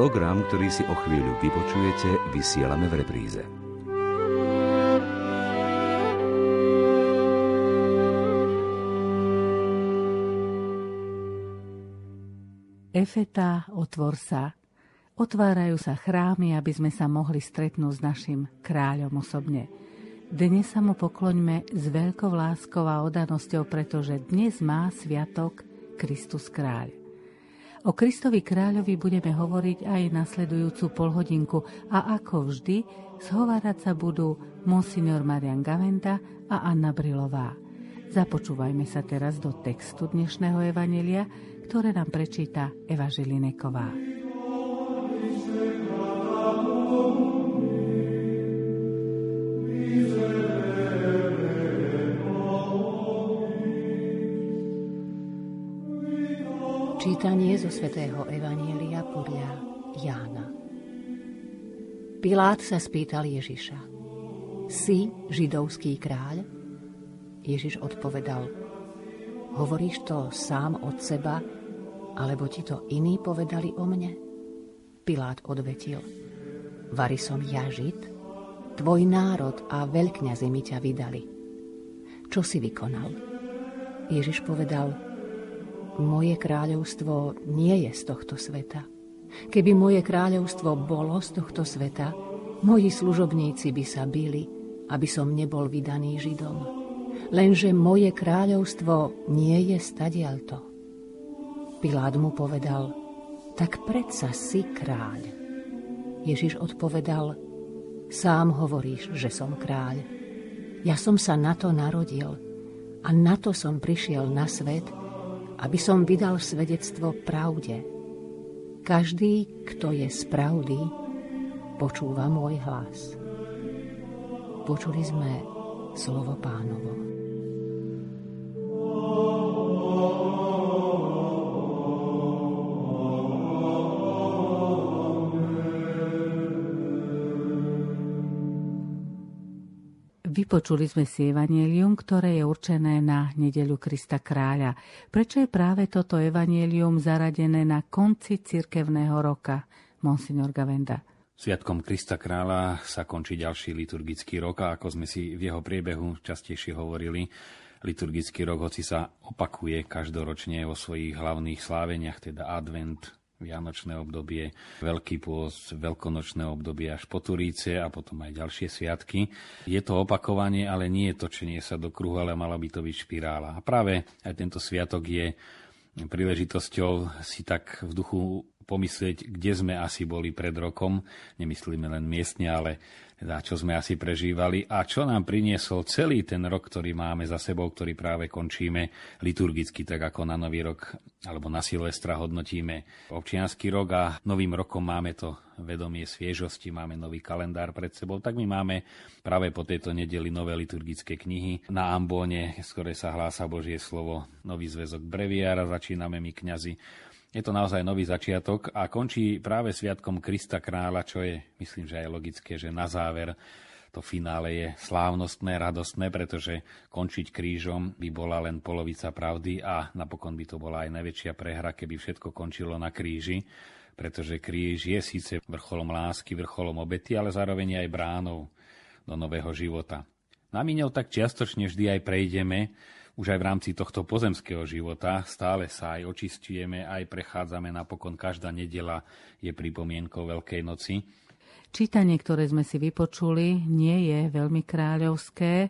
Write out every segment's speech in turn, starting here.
Program, ktorý si o chvíľu vypočujete, vysielame v repríze. Efeta, otvor sa. Otvárajú sa chrámy, aby sme sa mohli stretnúť s našim kráľom osobne. Dnes sa mu pokloňme s veľkou láskou a odanosťou, pretože dnes má sviatok Kristus kráľ. O Kristovi kráľovi budeme hovoriť aj nasledujúcu polhodinku a ako vždy zhovárať sa budú monsignor Marian Gaventa a Anna Brilová. Započúvajme sa teraz do textu dnešného evanelia, ktoré nám prečíta Eva Žilineková. Čítanie zo svätého Evanielia podľa Jána. Pilát sa spýtal Ježiša. Si židovský kráľ? Ježiš odpovedal. Hovoríš to sám od seba, alebo ti to iní povedali o mne? Pilát odvetil. Vary som ja žid? Tvoj národ a veľkňazi mi ťa vydali. Čo si vykonal? Ježiš povedal, moje kráľovstvo nie je z tohto sveta. Keby moje kráľovstvo bolo z tohto sveta, moji služobníci by sa byli, aby som nebol vydaný Židom. Lenže moje kráľovstvo nie je stadialto. Pilát mu povedal, tak predsa si kráľ. Ježiš odpovedal, sám hovoríš, že som kráľ. Ja som sa na to narodil a na to som prišiel na svet, aby som vydal svedectvo pravde. Každý, kto je z pravdy, počúva môj hlas. Počuli sme slovo pánovo. Vypočuli sme si evanelium, ktoré je určené na nedeľu Krista kráľa. Prečo je práve toto evanelium zaradené na konci cirkevného roka, monsignor Gavenda? Sviatkom Krista kráľa sa končí ďalší liturgický rok a ako sme si v jeho priebehu častejšie hovorili, liturgický rok, hoci sa opakuje každoročne vo svojich hlavných sláveniach, teda advent, Vianočné obdobie, Veľký pôst, Veľkonočné obdobie až po Turíce a potom aj ďalšie sviatky. Je to opakovanie, ale nie je točenie sa do kruhu, ale mala by to byť špirála. A práve aj tento sviatok je príležitosťou si tak v duchu pomyslieť, kde sme asi boli pred rokom. Nemyslíme len miestne, ale teda čo sme asi prežívali a čo nám priniesol celý ten rok, ktorý máme za sebou, ktorý práve končíme liturgicky, tak ako na Nový rok alebo na Silvestra hodnotíme občianský rok a novým rokom máme to vedomie sviežosti, máme nový kalendár pred sebou, tak my máme práve po tejto nedeli nové liturgické knihy na Ambóne, z ktorej sa hlása Božie slovo, nový zväzok breviára, začíname my kňazi je to naozaj nový začiatok a končí práve sviatkom Krista kráľa, čo je, myslím, že aj logické, že na záver to finále je slávnostné, radostné, pretože končiť krížom by bola len polovica pravdy a napokon by to bola aj najväčšia prehra, keby všetko končilo na kríži, pretože kríž je síce vrcholom lásky, vrcholom obety, ale zároveň aj bránou do nového života. Na tak čiastočne vždy aj prejdeme, už aj v rámci tohto pozemského života stále sa aj očistujeme, aj prechádzame napokon. Každá nedela je pripomienkou Veľkej noci. Čítanie, ktoré sme si vypočuli, nie je veľmi kráľovské.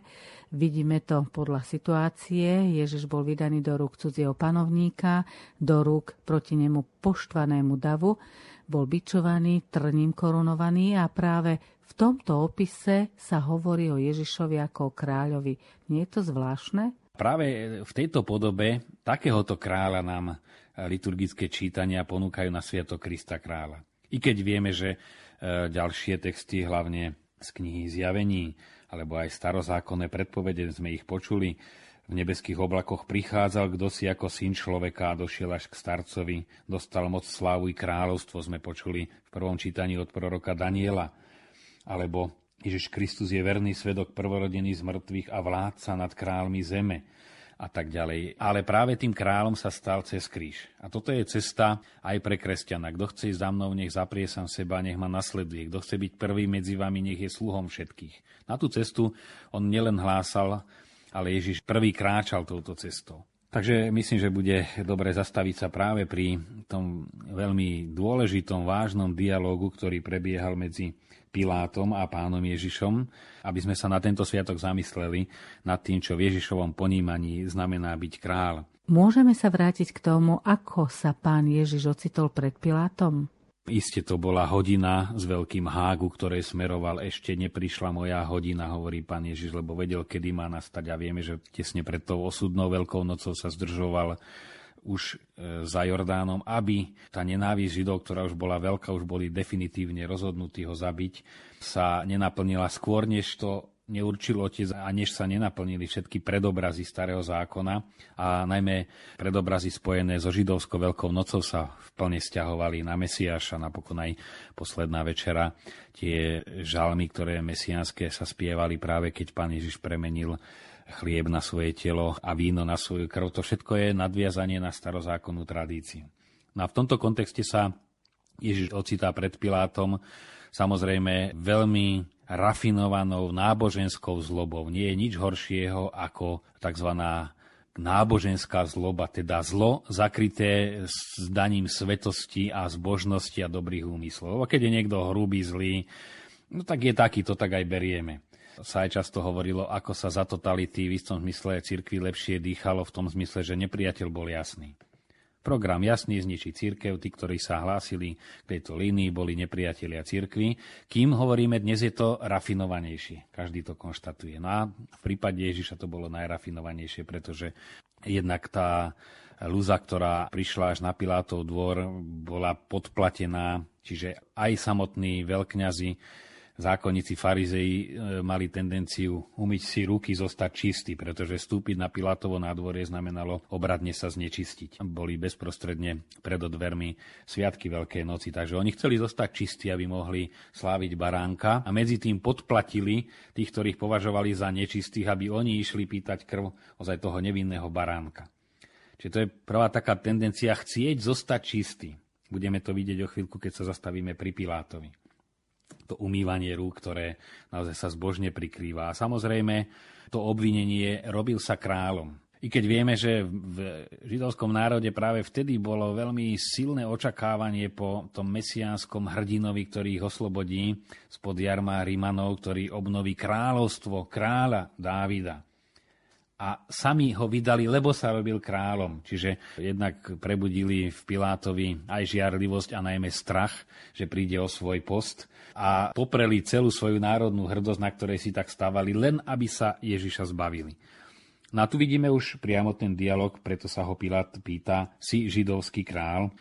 Vidíme to podľa situácie. Ježiš bol vydaný do rúk cudzieho panovníka, do rúk proti nemu poštvanému davu. Bol bičovaný, trním korunovaný a práve v tomto opise sa hovorí o Ježišovi ako o kráľovi. Nie je to zvláštne? Práve v tejto podobe takéhoto kráľa nám liturgické čítania ponúkajú na Sviatok Krista kráľa. I keď vieme, že e, ďalšie texty, hlavne z knihy Zjavení, alebo aj starozákonné predpovede, sme ich počuli, v nebeských oblakoch prichádzal kto si ako syn človeka a došiel až k starcovi, dostal moc slávu i kráľovstvo, sme počuli v prvom čítaní od proroka Daniela. Alebo Ježiš Kristus je verný svedok prvorodený z mŕtvych a vládca nad kráľmi zeme. a tak ďalej. Ale práve tým kráľom sa stal cez kríž. A toto je cesta aj pre kresťana. Kto chce ísť za mnou, nech zaprie sám seba, nech ma nasleduje. Kto chce byť prvý medzi vami, nech je sluhom všetkých. Na tú cestu on nielen hlásal, ale Ježiš prvý kráčal touto cestou. Takže myslím, že bude dobre zastaviť sa práve pri tom veľmi dôležitom, vážnom dialogu, ktorý prebiehal medzi Pilátom a pánom Ježišom, aby sme sa na tento sviatok zamysleli nad tým, čo v Ježišovom ponímaní znamená byť král. Môžeme sa vrátiť k tomu, ako sa pán Ježiš ocitol pred Pilátom? Isté to bola hodina s veľkým hágu, ktoré smeroval. Ešte neprišla moja hodina, hovorí pán Ježiš, lebo vedel, kedy má nastať. A vieme, že tesne pred tou osudnou veľkou nocou sa zdržoval už e, za Jordánom, aby tá nenávisť Židov, ktorá už bola veľká, už boli definitívne rozhodnutí ho zabiť, sa nenaplnila skôr, než to neurčil otec a než sa nenaplnili všetky predobrazy starého zákona a najmä predobrazy spojené so židovskou veľkou nocou sa plne stiahovali na Mesiáša, napokon aj posledná večera. Tie žalmy, ktoré mesiánske sa spievali práve keď pán Ježiš premenil chlieb na svoje telo a víno na svoju krv. To všetko je nadviazanie na starozákonnú tradíciu. No a v tomto kontexte sa Ježiš ocitá pred Pilátom, samozrejme veľmi rafinovanou náboženskou zlobou. Nie je nič horšieho ako tzv. náboženská zloba, teda zlo zakryté s daním svetosti a zbožnosti a dobrých úmyslov. A keď je niekto hrubý, zlý, no tak je taký, to tak aj berieme. Sa aj často hovorilo, ako sa za totality v istom zmysle cirkvi lepšie dýchalo v tom zmysle, že nepriateľ bol jasný. Program jasný zničí církev, tí, ktorí sa hlásili k tejto línii, boli nepriatelia církvy. Kým hovoríme, dnes je to rafinovanejšie. Každý to konštatuje. No a v prípade Ježiša to bolo najrafinovanejšie, pretože jednak tá Luza, ktorá prišla až na Pilátov dvor, bola podplatená, čiže aj samotní veľkňazi zákonníci farizei e, mali tendenciu umyť si ruky, zostať čistí, pretože vstúpiť na Pilátovo nádvorie znamenalo obradne sa znečistiť. Boli bezprostredne pred dvermi Sviatky Veľkej noci, takže oni chceli zostať čistí, aby mohli sláviť baránka a medzi tým podplatili tých, ktorých považovali za nečistých, aby oni išli pýtať krv ozaj toho nevinného baránka. Čiže to je prvá taká tendencia chcieť zostať čistý. Budeme to vidieť o chvíľku, keď sa zastavíme pri Pilátovi to umývanie rúk, ktoré naozaj sa zbožne prikrýva. A samozrejme, to obvinenie robil sa kráľom. I keď vieme, že v židovskom národe práve vtedy bolo veľmi silné očakávanie po tom mesiánskom hrdinovi, ktorý ich oslobodí spod jarma Rimanov, ktorý obnoví kráľovstvo kráľa Dávida a sami ho vydali, lebo sa robil kráľom. Čiže jednak prebudili v Pilátovi aj žiarlivosť a najmä strach, že príde o svoj post a popreli celú svoju národnú hrdosť, na ktorej si tak stávali, len aby sa Ježiša zbavili. No a tu vidíme už priamo ten dialog, preto sa ho Pilát pýta, si židovský král.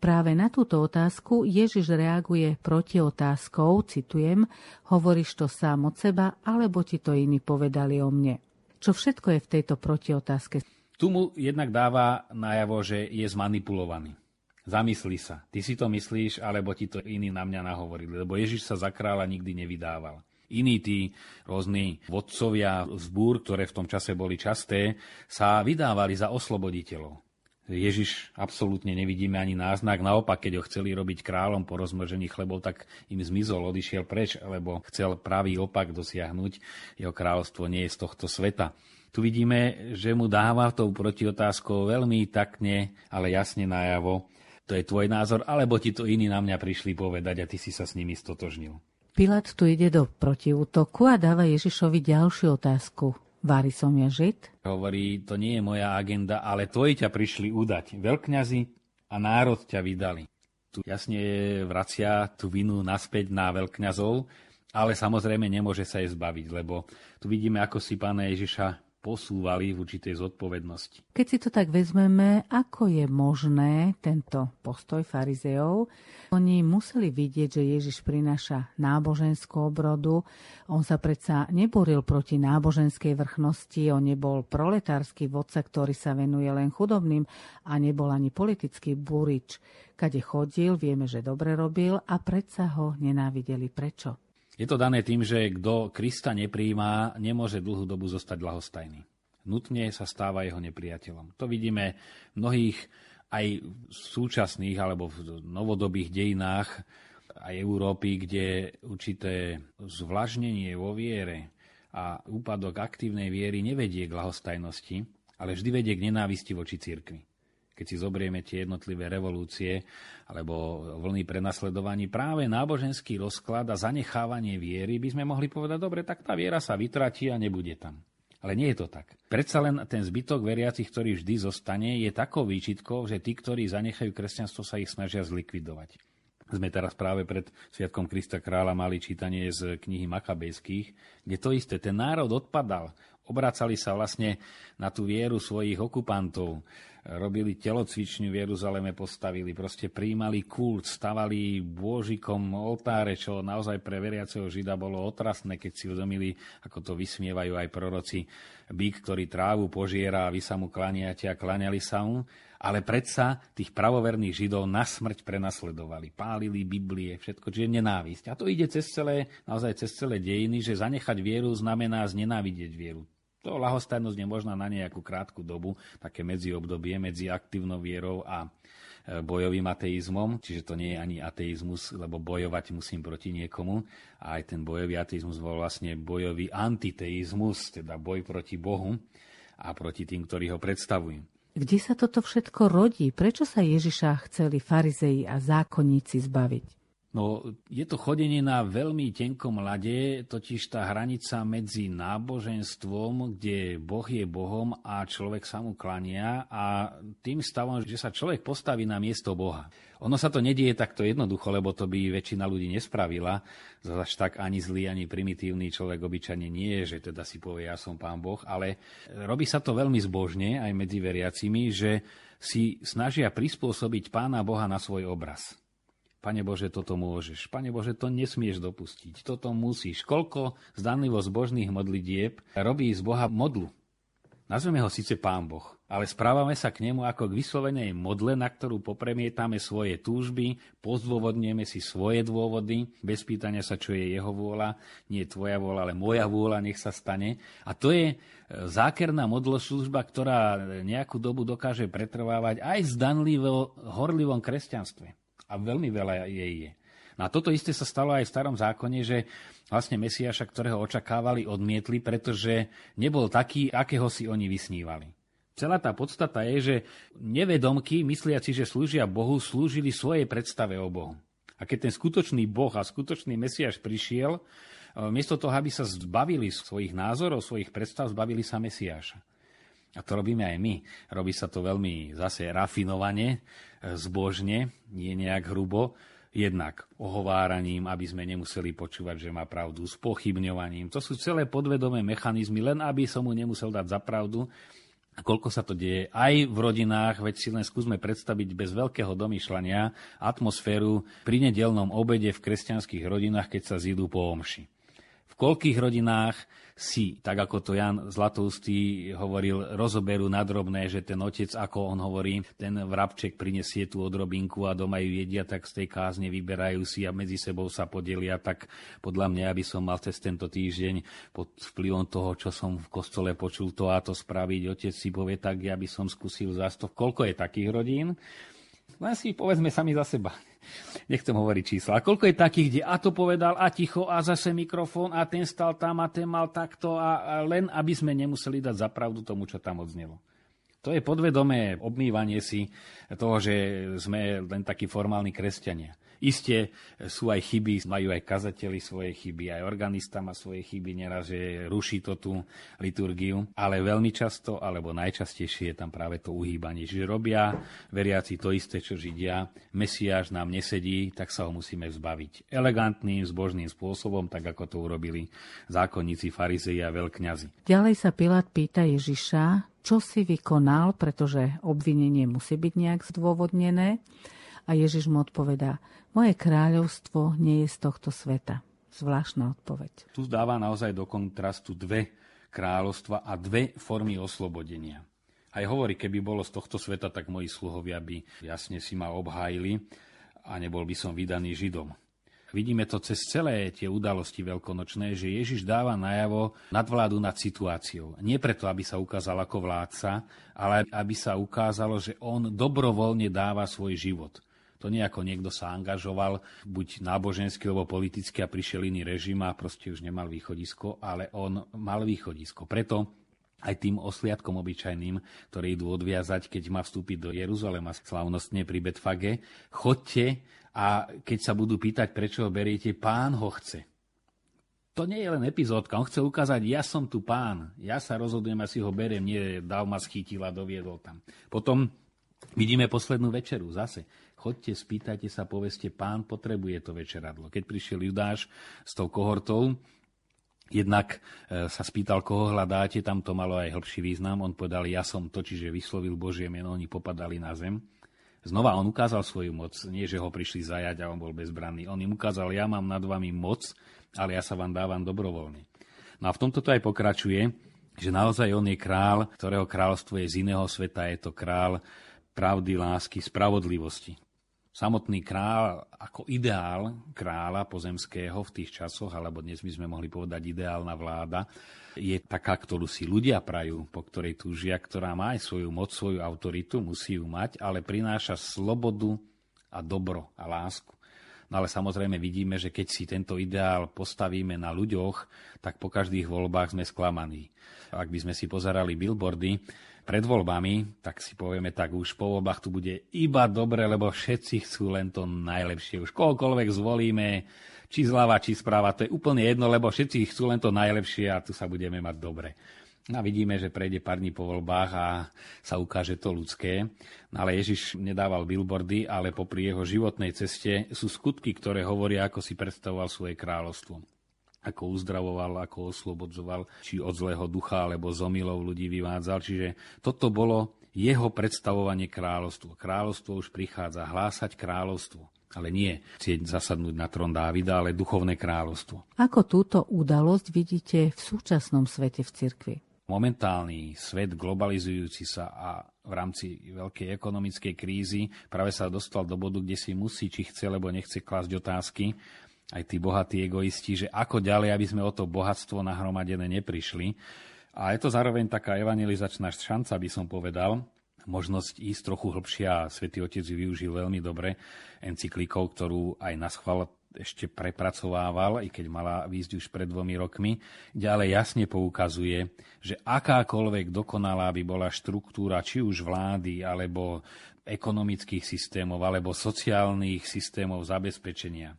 Práve na túto otázku Ježiš reaguje proti otázkou, citujem, hovoríš to sám od seba, alebo ti to iní povedali o mne. Čo všetko je v tejto protiotázke? Tu mu jednak dáva najavo, že je zmanipulovaný. Zamysli sa. Ty si to myslíš, alebo ti to iní na mňa nahovorili. Lebo Ježiš sa za kráľa nikdy nevydával. Iní tí rôzni vodcovia zbúr, ktoré v tom čase boli časté, sa vydávali za osloboditeľov. Ježiš absolútne nevidíme ani náznak. Naopak, keď ho chceli robiť kráľom po rozmržení chlebov, tak im zmizol, odišiel preč, lebo chcel pravý opak dosiahnuť. Jeho kráľovstvo nie je z tohto sveta. Tu vidíme, že mu dáva tou protiotázkou veľmi takne, ale jasne najavo, to je tvoj názor, alebo ti to iní na mňa prišli povedať a ty si sa s nimi stotožnil. Pilát tu ide do protiútoku a dáva Ježišovi ďalšiu otázku. Vári som ja Žid? Hovorí, to nie je moja agenda, ale tvoji ťa prišli udať. Veľkňazi a národ ťa vydali. Tu jasne vracia tú vinu naspäť na veľkňazov, ale samozrejme nemôže sa jej zbaviť, lebo tu vidíme, ako si pána Ježiša posúvali v určitej zodpovednosti. Keď si to tak vezmeme, ako je možné tento postoj farizeov? Oni museli vidieť, že Ježiš prináša náboženskú obrodu. On sa predsa neboril proti náboženskej vrchnosti, on nebol proletársky vodca, ktorý sa venuje len chudobným a nebol ani politický burič. Kade chodil, vieme, že dobre robil a predsa ho nenávideli. Prečo? Je to dané tým, že kto Krista nepríjma, nemôže dlhú dobu zostať ľahostajný. nutne sa stáva jeho nepriateľom. To vidíme v mnohých aj súčasných alebo v novodobých dejinách aj Európy, kde určité zvlažnenie vo viere a úpadok aktívnej viery nevedie k lahostajnosti, ale vždy vedie k nenávisti voči cirkvi. Keď si zobrieme tie jednotlivé revolúcie alebo vlny prenasledovaní, práve náboženský rozklad a zanechávanie viery by sme mohli povedať, dobre, tak tá viera sa vytratí a nebude tam. Ale nie je to tak. Predsa len ten zbytok veriacich, ktorý vždy zostane, je takou výčitkou, že tí, ktorí zanechajú kresťanstvo, sa ich snažia zlikvidovať. Sme teraz práve pred Sviatkom Krista kráľa mali čítanie z knihy Makabejských, kde to isté, ten národ odpadal, obracali sa vlastne na tú vieru svojich okupantov, robili telocvičňu v Jeruzaleme, postavili, proste príjmali kult, stavali bôžikom oltáre, čo naozaj pre veriaceho Žida bolo otrasné, keď si uvedomili, ako to vysmievajú aj proroci, bík, ktorý trávu požiera a vy sa mu klaniate a klaniali sa mu. Ale predsa tých pravoverných Židov na smrť prenasledovali, pálili Biblie, všetko, čiže nenávisť. A to ide cez celé, naozaj cez celé dejiny, že zanechať vieru znamená znenávidieť vieru. To lahostajnosť je možná na nejakú krátku dobu, také medziobdobie medzi aktívnou vierou a e, bojovým ateizmom, čiže to nie je ani ateizmus, lebo bojovať musím proti niekomu. A aj ten bojový ateizmus bol vlastne bojový antiteizmus, teda boj proti Bohu a proti tým, ktorí ho predstavujú. Kde sa toto všetko rodí? Prečo sa Ježiša chceli farizei a zákonníci zbaviť? No, je to chodenie na veľmi tenkom lade, totiž tá hranica medzi náboženstvom, kde Boh je Bohom a človek sa mu klania a tým stavom, že sa človek postaví na miesto Boha. Ono sa to nedieje takto jednoducho, lebo to by väčšina ľudí nespravila. Zase tak ani zlý, ani primitívny človek obyčajne nie je, že teda si povie, ja som pán Boh, ale robí sa to veľmi zbožne aj medzi veriacimi, že si snažia prispôsobiť pána Boha na svoj obraz. Pane Bože, toto môžeš. Pane Bože, to nesmieš dopustiť. Toto musíš. Koľko zdanlivo zbožných modlitieb robí z Boha modlu. Nazveme ho síce Pán Boh, ale správame sa k nemu ako k vyslovenej modle, na ktorú popremietame svoje túžby, pozdôvodnieme si svoje dôvody, bez pýtania sa, čo je jeho vôľa, nie tvoja vôľa, ale moja vôľa, nech sa stane. A to je e, zákerná modloslúžba, ktorá nejakú dobu dokáže pretrvávať aj v zdanlivo horlivom kresťanstve a veľmi veľa jej je. No a toto isté sa stalo aj v starom zákone, že vlastne Mesiaša, ktorého očakávali, odmietli, pretože nebol taký, akého si oni vysnívali. Celá tá podstata je, že nevedomky, mysliaci, že slúžia Bohu, slúžili svojej predstave o Bohu. A keď ten skutočný Boh a skutočný Mesiaš prišiel, e, miesto toho, aby sa zbavili svojich názorov, svojich predstav, zbavili sa Mesiáša. A to robíme aj my. Robí sa to veľmi zase rafinovane, zbožne, nie nejak hrubo, jednak ohováraním, aby sme nemuseli počúvať, že má pravdu, s pochybňovaním. To sú celé podvedomé mechanizmy, len aby som mu nemusel dať za pravdu. A koľko sa to deje aj v rodinách, veď si len skúsme predstaviť bez veľkého domýšľania atmosféru pri nedelnom obede v kresťanských rodinách, keď sa zídu po omši. Koľkých rodinách si, tak ako to Jan Zlatoustý hovoril, rozoberú nadrobné, že ten otec, ako on hovorí, ten vrabček prinesie tú odrobinku a doma ju jedia, tak z tej kázne vyberajú si a medzi sebou sa podelia, tak podľa mňa, aby som mal cez tento týždeň pod vplyvom toho, čo som v kostole počul to a to spraviť, otec si povie, tak ja by som skúsil zás to. Koľko je takých rodín? Len si povedzme sami za seba nechcem hovoriť čísla. A koľko je takých, kde a to povedal a ticho a zase mikrofón a ten stal tam a ten mal takto a, a len aby sme nemuseli dať zapravdu tomu, čo tam odznelo. To je podvedomé obmývanie si toho, že sme len takí formálni kresťania. Isté sú aj chyby, majú aj kazateli svoje chyby, aj organista má svoje chyby, neraz, že ruší to tú liturgiu, ale veľmi často, alebo najčastejšie je tam práve to uhýbanie. Čiže robia veriaci to isté, čo Židia. Mesiáš nám nesedí, tak sa ho musíme vzbaviť. Elegantným, zbožným spôsobom, tak ako to urobili zákonníci, farizei a veľkňazi. Ďalej sa Pilát pýta Ježiša, čo si vykonal, pretože obvinenie musí byť nejak zdôvodnené. A Ježiš mu odpovedá, moje kráľovstvo nie je z tohto sveta. Zvláštna odpoveď. Tu dáva naozaj do kontrastu dve kráľovstva a dve formy oslobodenia. Aj hovorí, keby bolo z tohto sveta, tak moji sluhovia by jasne si ma obhájili a nebol by som vydaný Židom. Vidíme to cez celé tie udalosti veľkonočné, že Ježiš dáva najavo nadvládu nad situáciou. Nie preto, aby sa ukázal ako vládca, ale aby sa ukázalo, že on dobrovoľne dáva svoj život. To nie ako niekto sa angažoval, buď nábožensky alebo politicky a prišiel iný režim a proste už nemal východisko, ale on mal východisko. Preto aj tým osliadkom obyčajným, ktoré idú odviazať, keď má vstúpiť do Jeruzalema slavnostne pri Betfage, chodte a keď sa budú pýtať, prečo ho beriete, pán ho chce. To nie je len epizódka, on chce ukázať, ja som tu pán, ja sa rozhodujem, a si ho beriem, nie dal ma schytil a doviedol tam. Potom vidíme poslednú večeru zase. Chodte, spýtajte sa, poveste, pán potrebuje to večeradlo. Keď prišiel Judáš s tou kohortou, Jednak e, sa spýtal, koho hľadáte, tam to malo aj hĺbší význam. On povedal, ja som to, čiže vyslovil Božie meno, oni popadali na zem. Znova on ukázal svoju moc, nie že ho prišli zajať a on bol bezbranný. On im ukázal, ja mám nad vami moc, ale ja sa vám dávam dobrovoľne. No a v tomto to aj pokračuje, že naozaj on je král, ktorého kráľstvo je z iného sveta, je to král pravdy, lásky, spravodlivosti. Samotný král ako ideál kráľa pozemského v tých časoch, alebo dnes by sme mohli povedať ideálna vláda, je taká, ktorú si ľudia prajú, po ktorej túžia, ktorá má aj svoju moc, svoju autoritu, musí ju mať, ale prináša slobodu a dobro a lásku. No ale samozrejme vidíme, že keď si tento ideál postavíme na ľuďoch, tak po každých voľbách sme sklamaní. Ak by sme si pozerali billboardy, pred voľbami, tak si povieme tak, už po voľbách tu bude iba dobre, lebo všetci chcú len to najlepšie. Už kohokoľvek zvolíme, či zľava, či správa, to je úplne jedno, lebo všetci chcú len to najlepšie a tu sa budeme mať dobre. No a vidíme, že prejde pár dní po voľbách a sa ukáže to ľudské. No ale Ježiš nedával billboardy, ale popri jeho životnej ceste sú skutky, ktoré hovoria, ako si predstavoval svoje kráľovstvo ako uzdravoval, ako oslobodzoval, či od zlého ducha, alebo z omylov ľudí vyvádzal. Čiže toto bolo jeho predstavovanie kráľovstva. Kráľovstvo už prichádza, hlásať kráľovstvo. Ale nie chcieť zasadnúť na trón Dávida, ale duchovné kráľovstvo. Ako túto udalosť vidíte v súčasnom svete v cirkvi? Momentálny svet globalizujúci sa a v rámci veľkej ekonomickej krízy práve sa dostal do bodu, kde si musí, či chce, alebo nechce klásť otázky, aj tí bohatí egoisti, že ako ďalej, aby sme o to bohatstvo nahromadené neprišli. A je to zároveň taká evangelizačná šanca, by som povedal, možnosť ísť trochu hlbšie a Svetý Otec ju využil veľmi dobre encyklikou, ktorú aj na schvál ešte prepracovával, i keď mala výjsť už pred dvomi rokmi, ďalej jasne poukazuje, že akákoľvek dokonalá by bola štruktúra či už vlády, alebo ekonomických systémov, alebo sociálnych systémov zabezpečenia,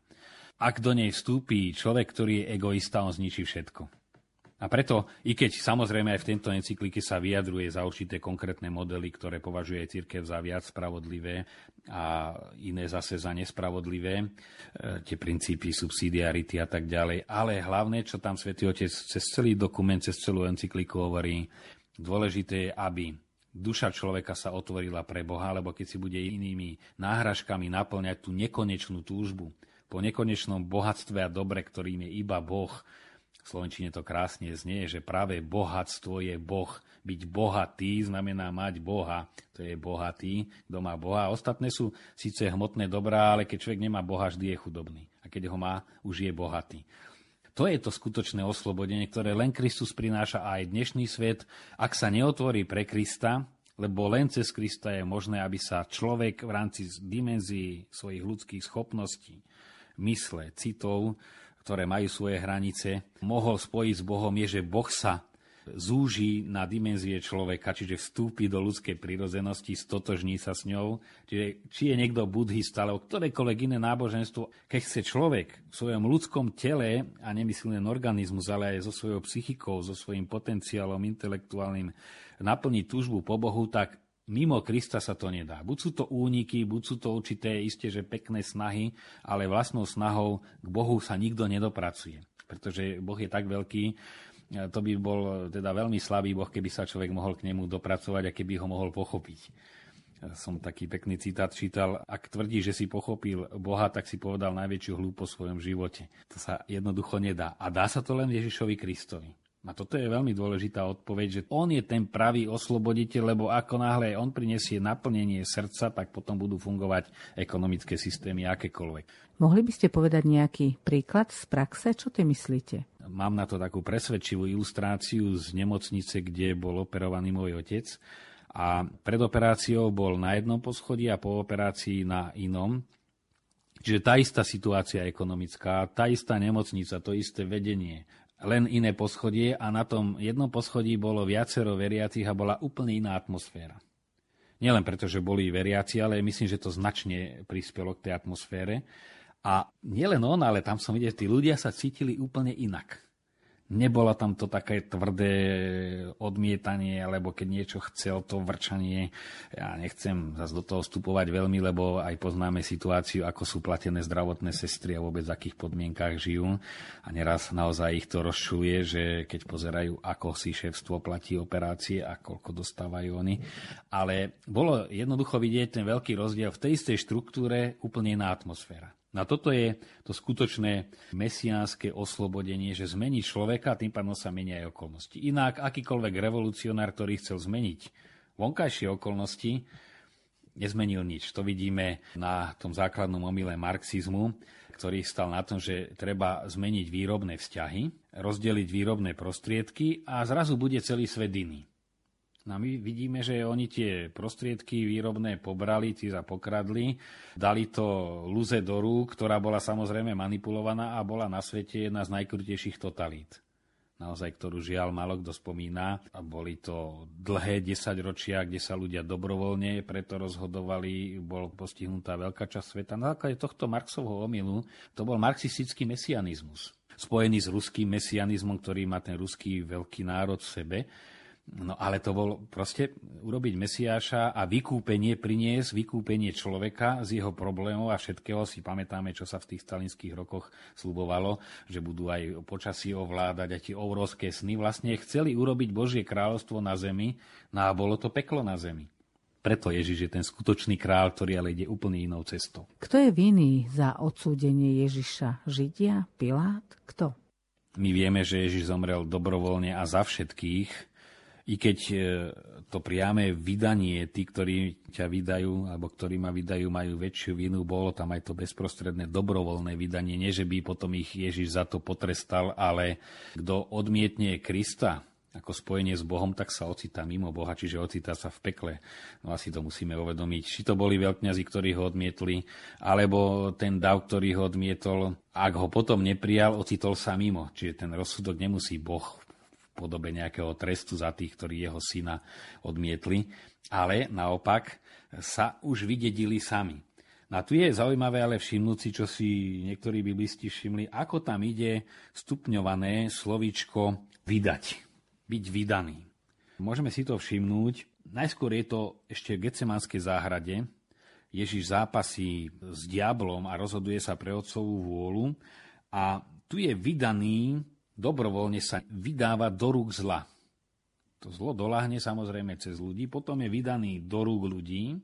ak do nej vstúpi človek, ktorý je egoista, on zničí všetko. A preto, i keď samozrejme aj v tejto encyklike sa vyjadruje za určité konkrétne modely, ktoré považuje církev za viac spravodlivé a iné zase za nespravodlivé, e, tie princípy subsidiarity a tak ďalej. Ale hlavné, čo tam Svetý Otec cez celý dokument, cez celú encykliku hovorí, dôležité je, aby duša človeka sa otvorila pre Boha, lebo keď si bude inými náhražkami naplňať tú nekonečnú túžbu, po nekonečnom bohatstve a dobre, ktorým je iba Boh. V Slovenčine to krásne znie, že práve bohatstvo je Boh. Byť bohatý znamená mať Boha. To je bohatý, kto má Boha. Ostatné sú síce hmotné dobrá, ale keď človek nemá Boha, vždy je chudobný. A keď ho má, už je bohatý. To je to skutočné oslobodenie, ktoré len Kristus prináša aj dnešný svet. Ak sa neotvorí pre Krista, lebo len cez Krista je možné, aby sa človek v rámci dimenzií svojich ľudských schopností, mysle, citov, ktoré majú svoje hranice, mohol spojiť s Bohom, je, že Boh sa zúži na dimenzie človeka, čiže vstúpi do ľudskej prírodzenosti, stotožní sa s ňou. Čiže či je niekto buddhista, alebo ktorékoľvek iné náboženstvo, keď chce človek v svojom ľudskom tele, a nemyslím len organizmus, ale aj so svojou psychikou, so svojím potenciálom intelektuálnym, naplniť túžbu po Bohu, tak mimo Krista sa to nedá. Buď sú to úniky, buď sú to určité isté, že pekné snahy, ale vlastnou snahou k Bohu sa nikto nedopracuje. Pretože Boh je tak veľký, to by bol teda veľmi slabý Boh, keby sa človek mohol k nemu dopracovať a keby ho mohol pochopiť. Som taký pekný citát čítal, ak tvrdí, že si pochopil Boha, tak si povedal najväčšiu hlúpo v svojom živote. To sa jednoducho nedá. A dá sa to len Ježišovi Kristovi. A toto je veľmi dôležitá odpoveď, že on je ten pravý osloboditeľ, lebo ako náhle on prinesie naplnenie srdca, tak potom budú fungovať ekonomické systémy akékoľvek. Mohli by ste povedať nejaký príklad z praxe? Čo ty myslíte? Mám na to takú presvedčivú ilustráciu z nemocnice, kde bol operovaný môj otec. A pred operáciou bol na jednom poschodí a po operácii na inom. Čiže tá istá situácia ekonomická, tá istá nemocnica, to isté vedenie, len iné poschodie a na tom jednom poschodí bolo viacero veriacich a bola úplne iná atmosféra. Nielen preto, že boli veriaci, ale myslím, že to značne prispelo k tej atmosfére. A nielen on, ale tam som videl, tí ľudia sa cítili úplne inak. Nebolo tam to také tvrdé odmietanie, alebo keď niečo chcel, to vrčanie. Ja nechcem zase do toho vstupovať veľmi, lebo aj poznáme situáciu, ako sú platené zdravotné sestry a vôbec v akých podmienkách žijú. A neraz naozaj ich to rozčuluje, že keď pozerajú, ako si šéfstvo platí operácie a koľko dostávajú oni. Ale bolo jednoducho vidieť ten veľký rozdiel v tej istej štruktúre, úplne iná atmosféra. Na toto je to skutočné mesiánske oslobodenie, že zmení človeka tým pádom sa menia aj okolnosti. Inak akýkoľvek revolucionár, ktorý chcel zmeniť vonkajšie okolnosti, nezmenil nič. To vidíme na tom základnom omyle marxizmu, ktorý stal na tom, že treba zmeniť výrobné vzťahy, rozdeliť výrobné prostriedky a zrazu bude celý svet iný. No my vidíme, že oni tie prostriedky výrobné pobrali, tí za pokradli, dali to luze do rúk, ktorá bola samozrejme manipulovaná a bola na svete jedna z najkrutejších totalít. Naozaj, ktorú žiaľ málo kto spomína. A boli to dlhé desaťročia, kde sa ľudia dobrovoľne preto rozhodovali, bol postihnutá veľká časť sveta. Na základe tohto Marxovho omilu to bol marxistický mesianizmus spojený s ruským mesianizmom, ktorý má ten ruský veľký národ v sebe No ale to bol proste urobiť Mesiáša a vykúpenie, priniesť vykúpenie človeka z jeho problémov a všetkého si pamätáme, čo sa v tých stalinských rokoch slubovalo, že budú aj počasí ovládať a tie obrovské sny. Vlastne chceli urobiť Božie kráľovstvo na zemi, no a bolo to peklo na zemi. Preto Ježiš je ten skutočný král, ktorý ale ide úplne inou cestou. Kto je vinný za odsúdenie Ježiša? Židia? Pilát? Kto? My vieme, že Ježiš zomrel dobrovoľne a za všetkých, i keď e, to priame vydanie, tí, ktorí ťa vydajú, alebo ktorí ma vydajú, majú väčšiu vinu, bolo tam aj to bezprostredné dobrovoľné vydanie, nie že by potom ich Ježiš za to potrestal, ale kto odmietne Krista, ako spojenie s Bohom, tak sa ocitá mimo Boha, čiže ocitá sa v pekle. No asi to musíme uvedomiť. Či to boli veľkňazi, ktorí ho odmietli, alebo ten dav, ktorý ho odmietol, ak ho potom neprijal, ocitol sa mimo. Čiže ten rozsudok nemusí Boh podobe nejakého trestu za tých, ktorí jeho syna odmietli, ale naopak sa už vydedili sami. A tu je zaujímavé ale všimnúť si, čo si niektorí biblisti všimli, ako tam ide stupňované slovíčko vydať, byť vydaný. Môžeme si to všimnúť. Najskôr je to ešte v Getsemanskej záhrade. Ježiš zápasí s diablom a rozhoduje sa pre otcovú vôľu. A tu je vydaný dobrovoľne sa vydáva do rúk zla. To zlo doláhne samozrejme cez ľudí, potom je vydaný do rúk ľudí,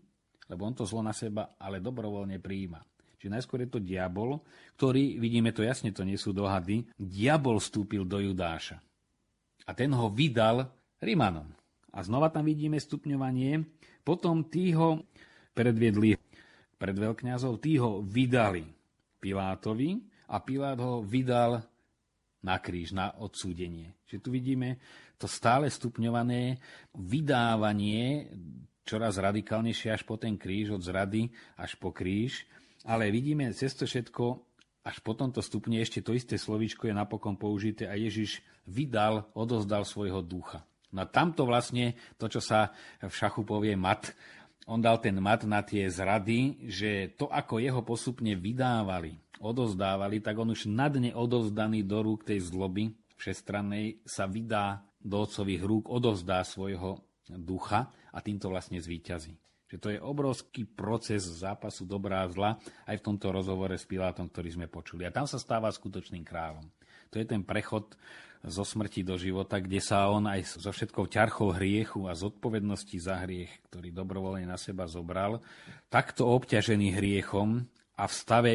lebo on to zlo na seba ale dobrovoľne prijíma. Čiže najskôr je to diabol, ktorý, vidíme to jasne, to nie sú dohady, diabol vstúpil do Judáša. A ten ho vydal Rimanom. A znova tam vidíme stupňovanie. Potom tí ho predviedli pred veľkňazov, tí ho vydali Pilátovi a Pilát ho vydal na kríž, na odsúdenie. Čiže tu vidíme to stále stupňované vydávanie čoraz radikálnejšie až po ten kríž, od zrady až po kríž. Ale vidíme cez to všetko, až po tomto stupne ešte to isté slovíčko je napokon použité a Ježiš vydal, odozdal svojho ducha. No a tamto vlastne, to, čo sa v šachu povie mat, on dal ten mat na tie zrady, že to, ako jeho postupne vydávali, odozdávali, tak on už na odovzdaný do rúk tej zloby všestrannej sa vydá do otcových rúk, odovzdá svojho ducha a týmto vlastne zvíťazí. Že to je obrovský proces zápasu dobrá a zla aj v tomto rozhovore s Pilátom, ktorý sme počuli. A tam sa stáva skutočným kráľom. To je ten prechod zo smrti do života, kde sa on aj so všetkou ťarchou hriechu a zodpovednosti za hriech, ktorý dobrovoľne na seba zobral, takto obťažený hriechom a v stave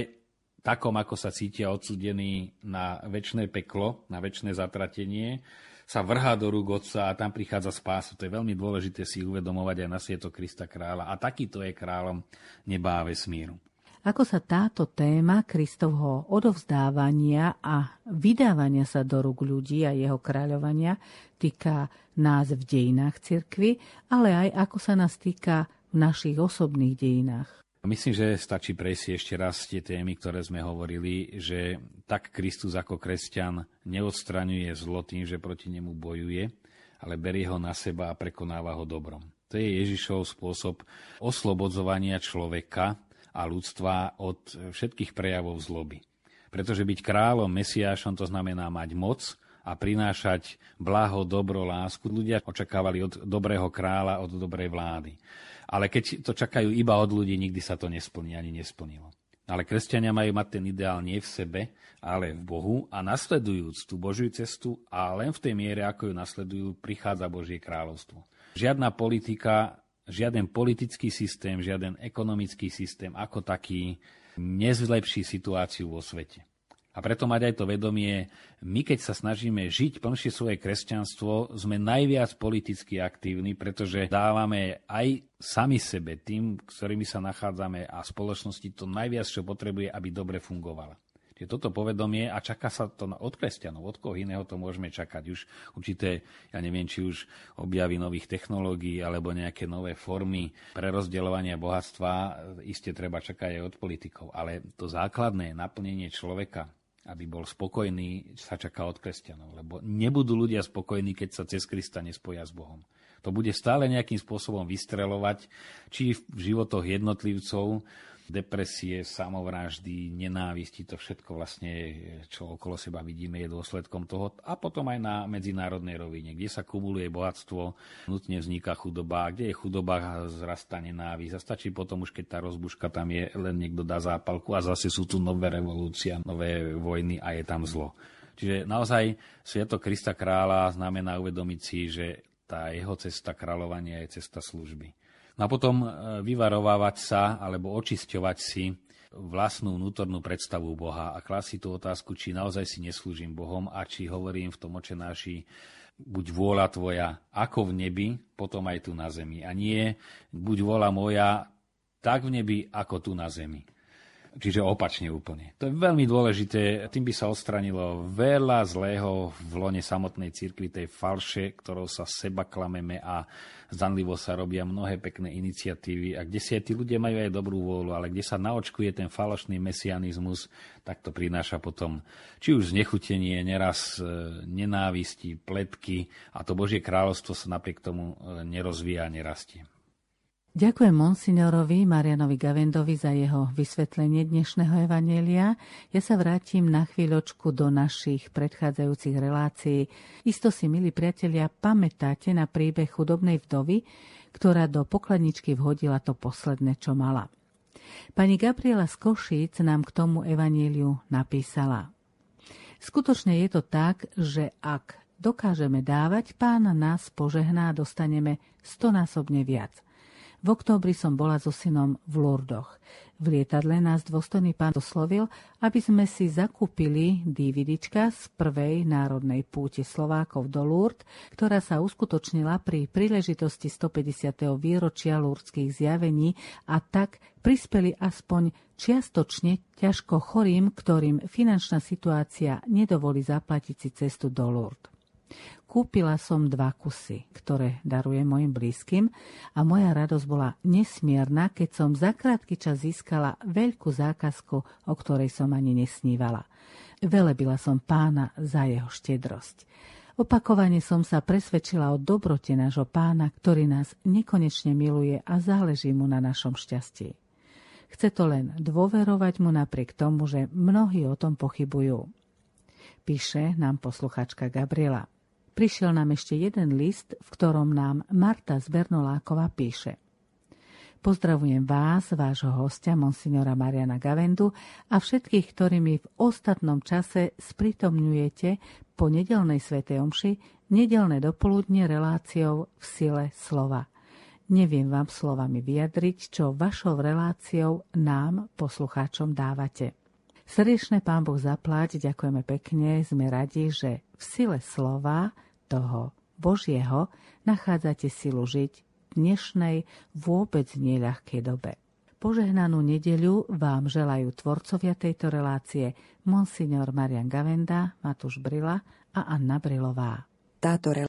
takom, ako sa cítia odsudení na väčšie peklo, na väčšie zatratenie, sa vrhá do rúk Otca a tam prichádza spása. To je veľmi dôležité si uvedomovať aj na svieto Krista kráľa. A takýto je kráľom neba a vesmíru. Ako sa táto téma Kristovho odovzdávania a vydávania sa do rúk ľudí a jeho kráľovania týka nás v dejinách cirkvy, ale aj ako sa nás týka v našich osobných dejinách. Myslím, že stačí prejsť ešte raz tie témy, ktoré sme hovorili, že tak Kristus ako kresťan neodstraňuje zlo tým, že proti nemu bojuje, ale berie ho na seba a prekonáva ho dobrom. To je Ježišov spôsob oslobodzovania človeka a ľudstva od všetkých prejavov zloby. Pretože byť kráľom, mesiášom, to znamená mať moc a prinášať blaho, dobro, lásku. Ľudia očakávali od dobrého kráľa, od dobrej vlády. Ale keď to čakajú iba od ľudí, nikdy sa to nesplní, ani nesplnilo. Ale kresťania majú mať ten ideál nie v sebe, ale v Bohu a nasledujúc tú Božiu cestu a len v tej miere, ako ju nasledujú, prichádza Božie kráľovstvo. Žiadna politika, žiaden politický systém, žiaden ekonomický systém ako taký nezlepší situáciu vo svete. A preto mať aj to vedomie, my keď sa snažíme žiť plnšie svoje kresťanstvo, sme najviac politicky aktívni, pretože dávame aj sami sebe, tým, ktorými sa nachádzame a spoločnosti to najviac, čo potrebuje, aby dobre fungovala. Čiže toto povedomie a čaká sa to od kresťanov, od koho iného to môžeme čakať. Už určité, ja neviem, či už objavy nových technológií alebo nejaké nové formy prerozdeľovania bohatstva, iste treba čakať aj od politikov. Ale to základné naplnenie človeka, aby bol spokojný, sa čaká od kresťanov. Lebo nebudú ľudia spokojní, keď sa cez Krista nespoja s Bohom. To bude stále nejakým spôsobom vystrelovať, či v životoch jednotlivcov, depresie, samovraždy, nenávisti, to všetko vlastne, čo okolo seba vidíme, je dôsledkom toho. A potom aj na medzinárodnej rovine, kde sa kumuluje bohatstvo, nutne vzniká chudoba, kde je chudoba, zrastá nenávisť. A stačí potom už, keď tá rozbuška tam je, len niekto dá zápalku a zase sú tu nové revolúcie, nové vojny a je tam zlo. Čiže naozaj Sviato Krista kráľa znamená uvedomiť si, že tá jeho cesta kráľovania je cesta služby. No a potom e, vyvarovávať sa alebo očisťovať si vlastnú vnútornú predstavu Boha a si tú otázku, či naozaj si neslúžim Bohom a či hovorím v tom očenáši buď vôľa tvoja ako v nebi, potom aj tu na zemi. A nie buď vôľa moja tak v nebi, ako tu na zemi. Čiže opačne úplne. To je veľmi dôležité. Tým by sa odstranilo veľa zlého v lone samotnej cirkvi, tej falše, ktorou sa seba klameme a zanlivo sa robia mnohé pekné iniciatívy a kde si aj tí ľudia majú aj dobrú vôľu, ale kde sa naočkuje ten falošný mesianizmus, tak to prináša potom či už znechutenie, neraz e, nenávisti, pletky a to Božie kráľovstvo sa napriek tomu e, nerozvíja a nerastie. Ďakujem monsignorovi Marianovi Gavendovi za jeho vysvetlenie dnešného evanelia. Ja sa vrátim na chvíľočku do našich predchádzajúcich relácií. Isto si, milí priatelia, pamätáte na príbeh chudobnej vdovy, ktorá do pokladničky vhodila to posledné, čo mala. Pani Gabriela z Košíc nám k tomu evaníliu napísala. Skutočne je to tak, že ak dokážeme dávať, pán nás požehná dostaneme stonásobne viac – v októbri som bola so synom v Lurdoch. V lietadle nás dôstojný pán doslovil, aby sme si zakúpili DVDčka z prvej národnej púte Slovákov do Lourdes, ktorá sa uskutočnila pri príležitosti 150. výročia lúrdských zjavení a tak prispeli aspoň čiastočne ťažko chorým, ktorým finančná situácia nedovolí zaplatiť si cestu do Lourdes. Kúpila som dva kusy, ktoré darujem mojim blízkym a moja radosť bola nesmierna, keď som za krátky čas získala veľkú zákazku, o ktorej som ani nesnívala. Velebila som pána za jeho štedrosť. Opakovane som sa presvedčila o dobrote nášho pána, ktorý nás nekonečne miluje a záleží mu na našom šťastí. Chce to len dôverovať mu napriek tomu, že mnohí o tom pochybujú. Píše nám posluchačka Gabriela. Prišiel nám ešte jeden list, v ktorom nám Marta z píše. Pozdravujem vás, vášho hostia, monsignora Mariana Gavendu a všetkých, ktorí mi v ostatnom čase spritomňujete po nedelnej svetej omši, nedelné dopoludne reláciou v sile slova. Neviem vám slovami vyjadriť, čo vašou reláciou nám, poslucháčom, dávate. Srdečne pán Boh zapláť, ďakujeme pekne, sme radi, že v sile slova Svetého, Božieho, nachádzate silu žiť v dnešnej vôbec neľahkej dobe. Požehnanú nedeľu vám želajú tvorcovia tejto relácie Monsignor Marian Gavenda, Matúš Brila a Anna Brilová. Táto